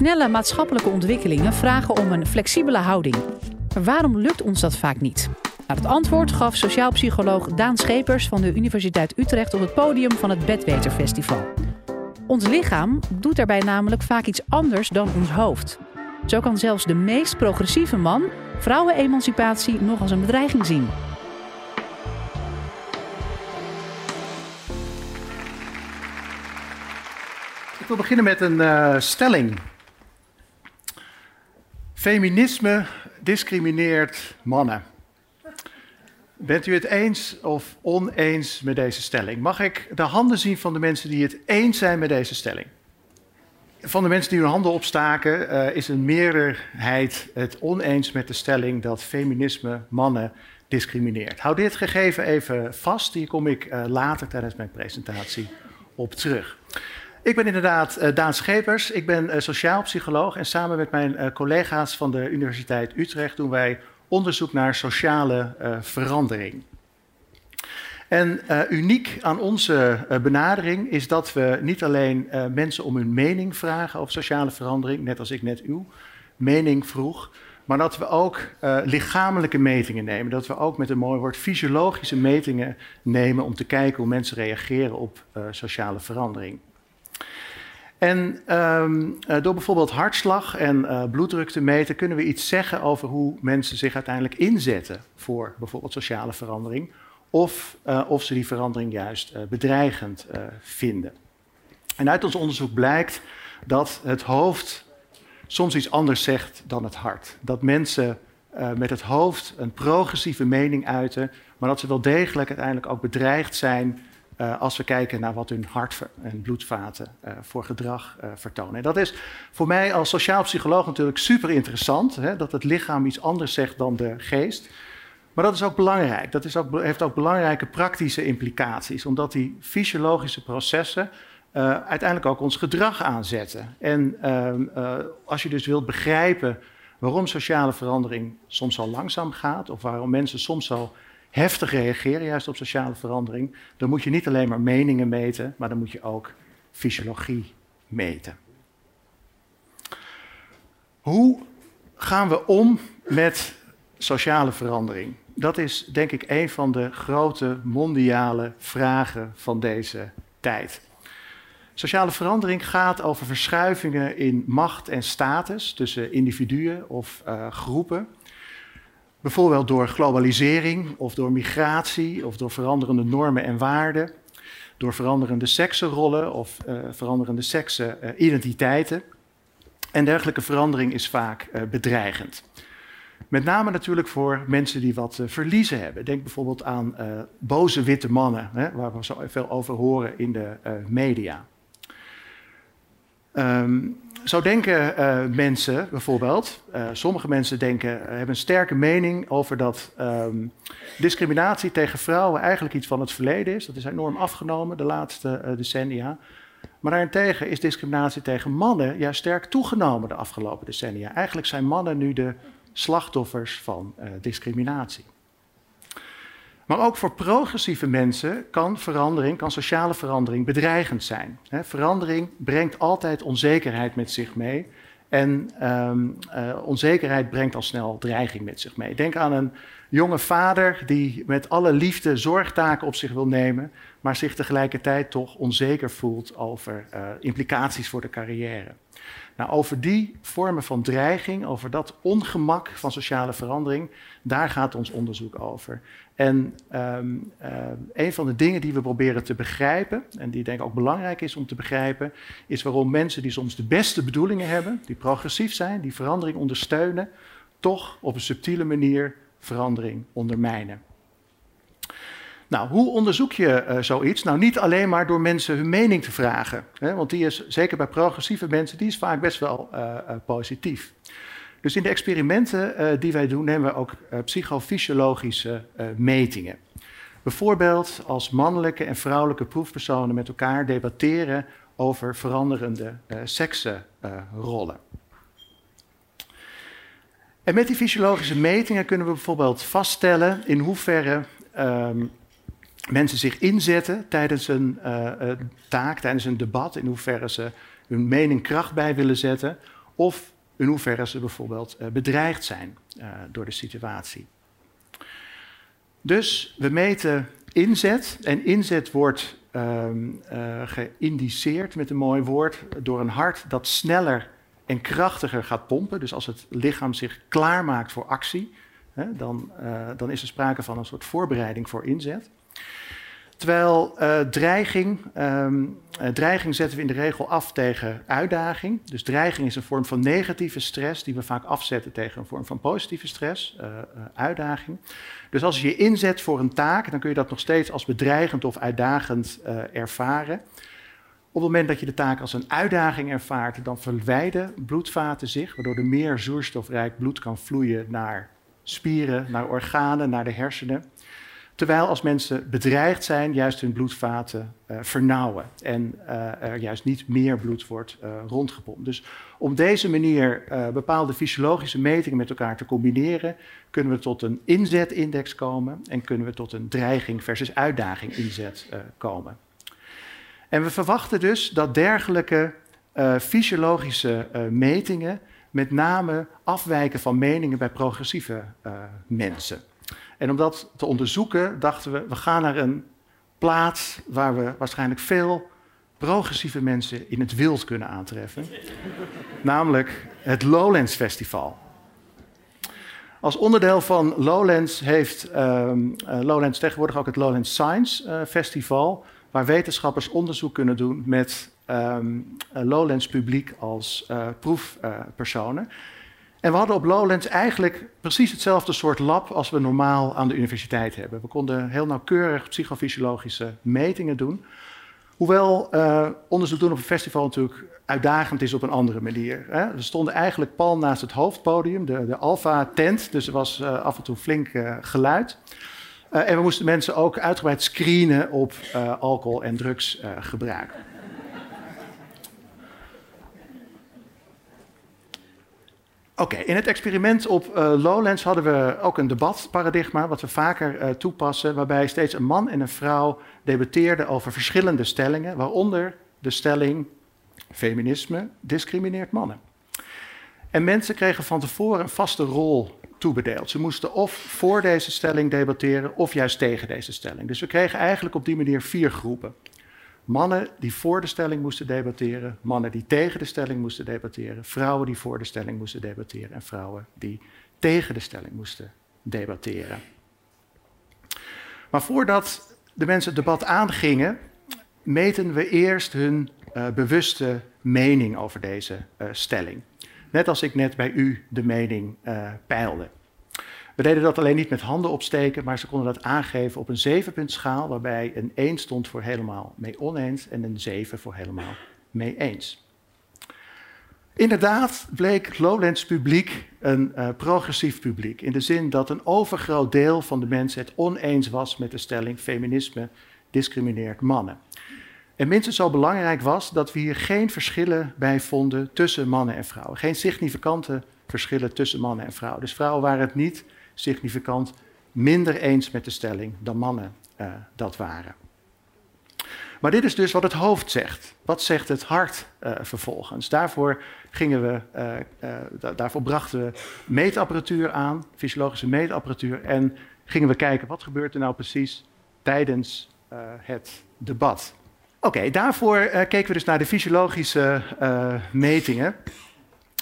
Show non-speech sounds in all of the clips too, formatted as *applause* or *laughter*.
Snelle maatschappelijke ontwikkelingen vragen om een flexibele houding. Maar waarom lukt ons dat vaak niet? Het antwoord gaf sociaal psycholoog Daan Schepers van de Universiteit Utrecht op het podium van het Bedweterfestival. Ons lichaam doet daarbij namelijk vaak iets anders dan ons hoofd. Zo kan zelfs de meest progressieve man vrouwenemancipatie nog als een bedreiging zien. Ik wil beginnen met een uh, stelling. Feminisme discrimineert mannen. Bent u het eens of oneens met deze stelling? Mag ik de handen zien van de mensen die het eens zijn met deze stelling? Van de mensen die hun handen opstaken, uh, is een meerderheid het oneens met de stelling dat feminisme mannen discrimineert. Hou dit gegeven even vast, hier kom ik uh, later tijdens mijn presentatie op terug. Ik ben inderdaad uh, Daan Schepers, ik ben sociaal psycholoog en samen met mijn collega's van de Universiteit Utrecht doen wij onderzoek naar sociale verandering. En uniek aan onze benadering is dat we niet alleen mensen om hun mening vragen over sociale verandering, net als ik net uw mening vroeg, maar dat we ook lichamelijke metingen nemen. Dat we ook met een mooi woord fysiologische metingen nemen om te kijken hoe mensen reageren op sociale verandering. En um, door bijvoorbeeld hartslag en bloeddruk te meten, kunnen we iets zeggen over hoe mensen zich uiteindelijk inzetten voor bijvoorbeeld sociale verandering of uh, of ze die verandering juist bedreigend vinden. En uit ons onderzoek blijkt dat het hoofd soms iets anders zegt dan het hart. Dat mensen met het hoofd een progressieve mening uiten, maar dat ze wel degelijk uiteindelijk ook bedreigd zijn als we kijken naar wat hun hart en bloedvaten voor gedrag vertonen. En dat is voor mij als sociaal psycholoog natuurlijk super interessant, hè, dat het lichaam iets anders zegt dan de geest. Maar dat is ook belangrijk. Dat is ook, heeft ook belangrijke praktische implicaties, omdat die fysiologische processen uiteindelijk ook ons gedrag aanzetten. En uh, als je dus wilt begrijpen waarom sociale verandering soms zo langzaam gaat, of waarom mensen soms zo heftig reageren juist op sociale verandering, dan moet je niet alleen maar meningen meten, maar dan moet je ook fysiologie meten. Hoe gaan we om met sociale verandering? Dat is denk ik een van de grote mondiale vragen van deze tijd. Sociale verandering gaat over verschuivingen in macht en status tussen individuen of uh, groepen. Bijvoorbeeld door globalisering of door migratie of door veranderende normen en waarden. Door veranderende seksenrollen of uh, veranderende seksenidentiteiten. en dergelijke verandering is vaak uh, bedreigend. Met name natuurlijk voor mensen die wat uh, verliezen hebben. Denk bijvoorbeeld aan boze witte mannen, hè, waar we zo veel over horen in de media. Um, zo denken mensen bijvoorbeeld, sommige mensen denken, hebben een sterke mening over dat um, discriminatie tegen vrouwen eigenlijk iets van het verleden is. Dat is enorm afgenomen de laatste decennia. Maar daarentegen is discriminatie tegen mannen juist sterk toegenomen de afgelopen decennia. Eigenlijk zijn mannen nu de slachtoffers van discriminatie. Maar ook voor progressieve mensen kan verandering, kan sociale verandering bedreigend zijn. Verandering brengt altijd onzekerheid met zich mee. En um, uh, onzekerheid brengt al snel dreiging met zich mee. Denk aan een jonge vader die met alle liefde zorgtaken op zich wil nemen, maar zich tegelijkertijd toch onzeker voelt over uh, implicaties voor de carrière. Nou, over die vormen van dreiging, over dat ongemak van sociale verandering, daar gaat ons onderzoek over. En um, uh, een van de dingen die we proberen te begrijpen, en die denk ik ook belangrijk is om te begrijpen, is waarom mensen die soms de beste bedoelingen hebben, die progressief zijn, die verandering ondersteunen, toch op een subtiele manier verandering ondermijnen. Nou, hoe onderzoek je uh, zoiets? Nou, niet alleen maar door mensen hun mening te vragen. Hè, want die is, zeker bij progressieve mensen, die is vaak best wel uh, uh, positief. Dus in de experimenten die wij doen, nemen we ook psychofysiologische metingen. Bijvoorbeeld als mannelijke en vrouwelijke proefpersonen met elkaar debatteren over veranderende seksenrollen. En met die fysiologische metingen kunnen we bijvoorbeeld vaststellen in hoeverre um, mensen zich inzetten tijdens een uh, taak, tijdens een debat, in hoeverre ze hun mening kracht bij willen zetten, of in hoeverre ze bijvoorbeeld bedreigd zijn door de situatie. Dus we meten inzet en inzet wordt um, geïndiceerd met een mooi woord door een hart dat sneller en krachtiger gaat pompen. Dus als het lichaam zich klaarmaakt voor actie, hè, dan, dan is er sprake van een soort voorbereiding voor inzet. Terwijl uh, dreiging, um, uh, dreiging zetten we in de regel af tegen uitdaging. Dus dreiging is een vorm van negatieve stress die we vaak afzetten tegen een vorm van positieve stress, uh, uitdaging. Dus als je je inzet voor een taak, dan kun je dat nog steeds als bedreigend of uitdagend ervaren. Op het moment dat je de taak als een uitdaging ervaart, dan verwijden bloedvaten zich, waardoor er meer zuurstofrijk bloed kan vloeien naar spieren, naar organen, naar de hersenen. Terwijl als mensen bedreigd zijn, juist hun bloedvaten uh, vernauwen en uh, er juist niet meer bloed wordt uh, rondgepompt. Dus om deze manier bepaalde fysiologische metingen met elkaar te combineren, kunnen we tot een inzetindex komen en kunnen we tot een dreiging versus uitdaging inzet komen. En we verwachten dus dat dergelijke fysiologische metingen met name afwijken van meningen bij progressieve mensen. En om dat te onderzoeken dachten we, we gaan naar een plaats waar we waarschijnlijk veel progressieve mensen in het wild kunnen aantreffen. *laughs* Namelijk het Lowlands Festival. Als onderdeel van Lowlands heeft um, uh, Lowlands tegenwoordig ook het Lowlands Science uh, Festival, waar wetenschappers onderzoek kunnen doen met um, Lowlands publiek als uh, proefpersonen. En we hadden op Lowlands eigenlijk precies hetzelfde soort lab als we normaal aan de universiteit hebben. We konden heel nauwkeurig psychofysiologische metingen doen. Hoewel uh, onderzoek doen op een festival natuurlijk uitdagend is op een andere manier. Hè. We stonden eigenlijk pal naast het hoofdpodium, de, de Alpha-tent, dus er was uh, af en toe flink uh, geluid. en we moesten mensen ook uitgebreid screenen op alcohol- en drugsgebruik. Oké, in het experiment op uh, Lowlands hadden we ook een debatparadigma, wat we vaker uh, toepassen, waarbij steeds een man en een vrouw debatteerden over verschillende stellingen, waaronder de stelling feminisme discrimineert mannen. En mensen kregen van tevoren een vaste rol toebedeeld. Ze moesten of voor deze stelling debatteren of juist tegen deze stelling. Dus we kregen eigenlijk op die manier vier groepen. Mannen die voor de stelling moesten debatteren, mannen die tegen de stelling moesten debatteren, vrouwen die voor de stelling moesten debatteren en vrouwen die tegen de stelling moesten debatteren. Maar voordat de mensen het debat aangingen, meten we eerst hun uh, bewuste mening over deze uh, stelling. Net als ik net bij u de mening uh, peilde. We deden dat alleen niet met handen opsteken, maar ze konden dat aangeven op een zevenpuntschaal, waarbij een 1 stond voor helemaal mee oneens en een 7 voor helemaal mee eens. Inderdaad bleek Lowlands publiek een uh, progressief publiek, in de zin dat een overgroot deel van de mensen het oneens was met de stelling feminisme discrimineert mannen. En minstens zo belangrijk was dat we hier geen verschillen bij vonden tussen mannen en vrouwen. Geen significante verschillen tussen mannen en vrouwen. Dus vrouwen waren het niet significant minder eens met de stelling dan mannen uh, dat waren. Maar dit is dus wat het hoofd zegt. Wat zegt het hart uh, vervolgens? Daarvoor, gingen we, da daarvoor brachten we meetapparatuur aan, fysiologische meetapparatuur, en gingen we kijken wat gebeurt er nou precies tijdens het debat. Oké, daarvoor keken we dus naar de fysiologische metingen.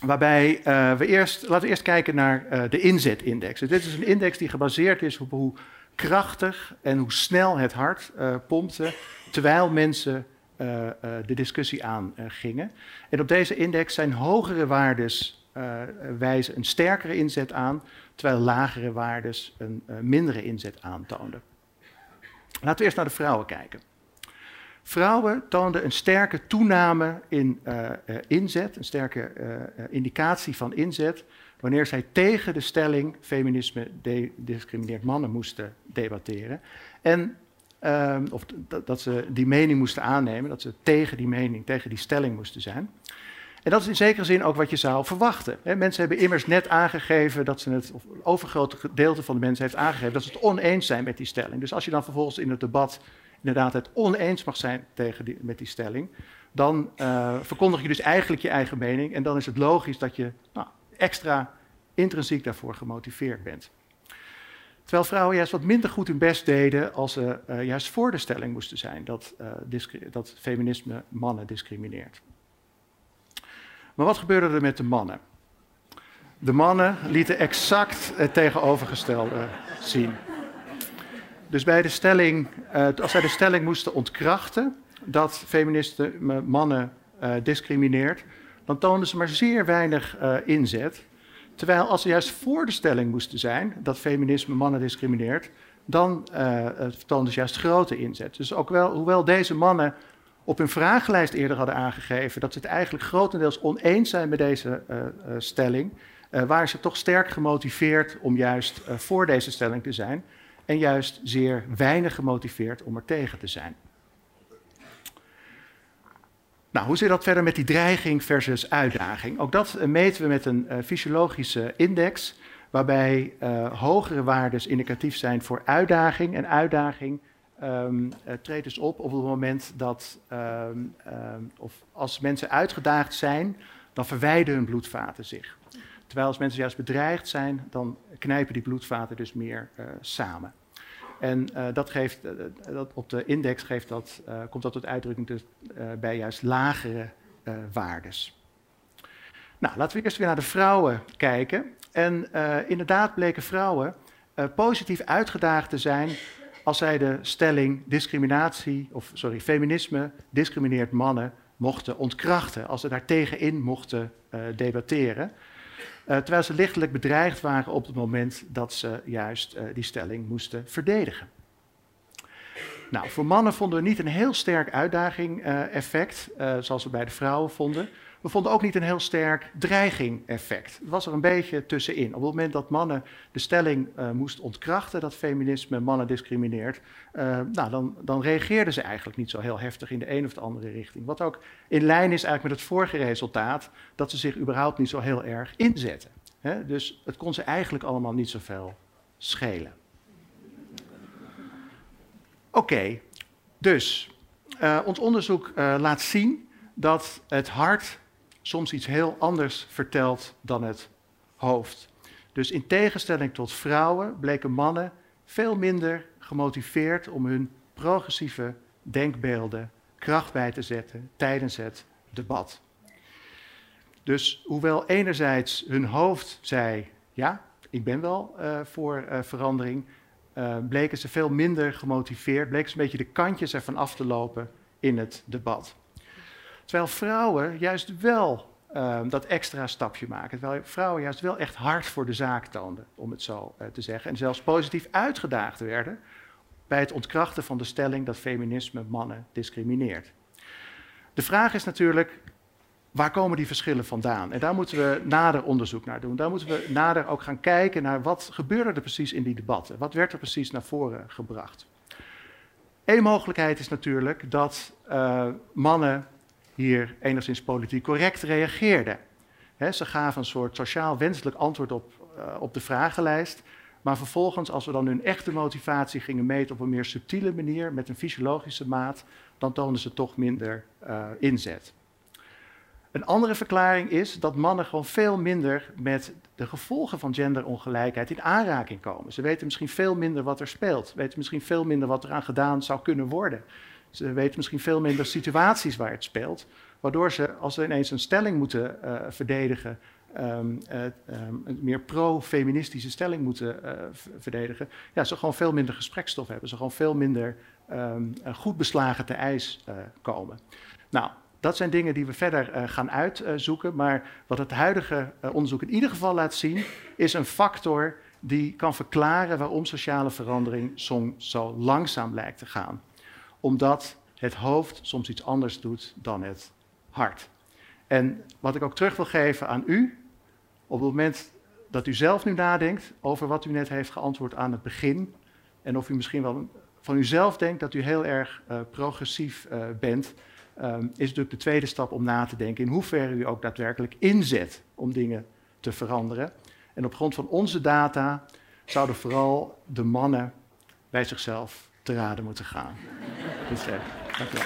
Waarbij uh, we eerst, laten we eerst kijken naar uh, de inzetindex. Dus dit is een index die gebaseerd is op hoe krachtig en hoe snel het hart uh, pompte terwijl mensen de discussie aangingen. en op deze index zijn hogere waardes wijzen een sterkere inzet aan, terwijl lagere waardes een mindere inzet aantoonden. Laten we eerst naar de vrouwen kijken. Vrouwen toonden een sterke toename in uh, uh, inzet, een sterke uh, indicatie van inzet, wanneer zij tegen de stelling feminisme discrimineert mannen moesten debatteren. En, ehm, of dat ze die mening moesten aannemen, dat ze tegen die mening, tegen die stelling moesten zijn. En dat is in zekere zin ook wat je zou verwachten. Mensen hebben immers net aangegeven dat ze het, of overgrote gedeelte van de mensen heeft aangegeven dat ze het oneens zijn met die stelling. Dus als je dan vervolgens in het debat inderdaad het oneens mag zijn tegen met die stelling, dan uh, verkondig je dus eigenlijk je eigen mening. En dan is het logisch dat je nou, extra intrinsiek daarvoor gemotiveerd bent. Terwijl vrouwen juist wat minder goed hun best deden als ze uh, juist voor de stelling moesten zijn dat, uh, dat feminisme mannen discrimineert. Maar wat gebeurde er met de mannen? De mannen lieten exact het tegenovergestelde zien. Dus bij de stelling, uh, als zij de stelling moesten ontkrachten dat feministen mannen discrimineert, dan toonden ze maar zeer weinig inzet. Terwijl als ze juist voor de stelling moesten zijn dat feminisme mannen discrimineert, dan vertoonden ze juist grote inzet. Dus ook wel, hoewel deze mannen op hun vragenlijst eerder hadden aangegeven dat ze het eigenlijk grotendeels oneens zijn met deze stelling, waren ze toch sterk gemotiveerd om juist voor deze stelling te zijn en juist zeer weinig gemotiveerd om er tegen te zijn. Nou, hoe zit dat verder met die dreiging versus uitdaging? Ook dat uh, meten we met een uh, fysiologische index, waarbij uh, hogere waarden indicatief zijn voor uitdaging. En uitdaging um, treedt dus op op het moment dat, um, um, of als mensen uitgedaagd zijn, dan verwijden hun bloedvaten zich. Terwijl als mensen juist bedreigd zijn, dan knijpen die bloedvaten dus meer samen. En uh, dat geeft, uh, dat op de index geeft dat, komt dat tot uitdrukking dus, bij juist lagere waardes. Nou, laten we eerst weer naar de vrouwen kijken. En inderdaad bleken vrouwen positief uitgedaagd te zijn als zij de stelling discriminatie, of sorry, feminisme discrimineert mannen mochten ontkrachten, als ze daar tegenin mochten debatteren. Uh, terwijl ze lichtelijk bedreigd waren op het moment dat ze juist uh, die stelling moesten verdedigen. Nou, voor mannen vonden we niet een heel sterk uitdaging-effect, uh, zoals we bij de vrouwen vonden. We vonden ook niet een heel sterk dreiging-effect. Het was er een beetje tussenin. Op het moment dat mannen de stelling uh, moesten ontkrachten dat feminisme mannen discrimineert, nou, dan, dan reageerden ze eigenlijk niet zo heel heftig in de een of de andere richting. Wat ook in lijn is eigenlijk met het vorige resultaat, dat ze zich überhaupt niet zo heel erg inzetten. Dus het kon ze eigenlijk allemaal niet zoveel schelen. Oké, dus uh, ons onderzoek laat zien dat het hart soms iets heel anders vertelt dan het hoofd. Dus in tegenstelling tot vrouwen bleken mannen veel minder gemotiveerd om hun progressieve denkbeelden kracht bij te zetten tijdens het debat. Dus hoewel enerzijds hun hoofd zei: ja, ik ben wel uh, voor verandering, uh, bleken ze veel minder gemotiveerd, bleken ze een beetje de kantjes ervan af te lopen in het debat. Terwijl vrouwen juist wel um, dat extra stapje maken. Terwijl vrouwen juist wel echt hard voor de zaak toonden, om het zo uh, te zeggen. En zelfs positief uitgedaagd werden bij het ontkrachten van de stelling dat feminisme mannen discrimineert. De vraag is natuurlijk, waar komen die verschillen vandaan? En daar moeten we nader onderzoek naar doen. Daar moeten we nader ook gaan kijken naar wat gebeurde er precies in die debatten. Wat werd er precies naar voren gebracht? Eén mogelijkheid is natuurlijk dat uh, mannen hier enigszins politiek correct reageerden. Ze gaven een soort sociaal wenselijk antwoord op, uh, op de vragenlijst. Maar vervolgens, als we dan hun echte motivatie gingen meten op een meer subtiele manier, met een fysiologische maat, dan toonden ze toch minder uh, inzet. Een andere verklaring is dat mannen gewoon veel minder met de gevolgen van genderongelijkheid in aanraking komen. Ze weten misschien veel minder wat er speelt, weten misschien veel minder wat er aan gedaan zou kunnen worden. Ze weten misschien veel minder situaties waar het speelt. Waardoor ze, als ze ineens een stelling moeten uh, verdedigen, um, uh, um, een meer pro-feministische stelling moeten uh, verdedigen, ja, ze gewoon veel minder gesprekstof hebben. Ze gewoon veel minder um, goed beslagen te ijs komen. Nou, dat zijn dingen die we verder gaan uitzoeken. Maar wat het huidige onderzoek in ieder geval laat zien, is een factor die kan verklaren waarom sociale verandering soms zo langzaam lijkt te gaan omdat het hoofd soms iets anders doet dan het hart. En wat ik ook terug wil geven aan u, op het moment dat u zelf nu nadenkt over wat u net heeft geantwoord aan het begin, en of u misschien wel van uzelf denkt dat u heel erg uh, progressief bent, um, is natuurlijk de tweede stap om na te denken in hoeverre u ook daadwerkelijk inzet om dingen te veranderen. En op grond van onze data zouden vooral de mannen bij zichzelf te raden moeten gaan. Dus, uh, dank wel.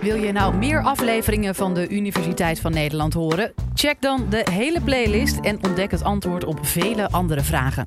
Wil je nou meer afleveringen van de Universiteit van Nederland horen? Check dan de hele playlist en ontdek het antwoord op vele andere vragen.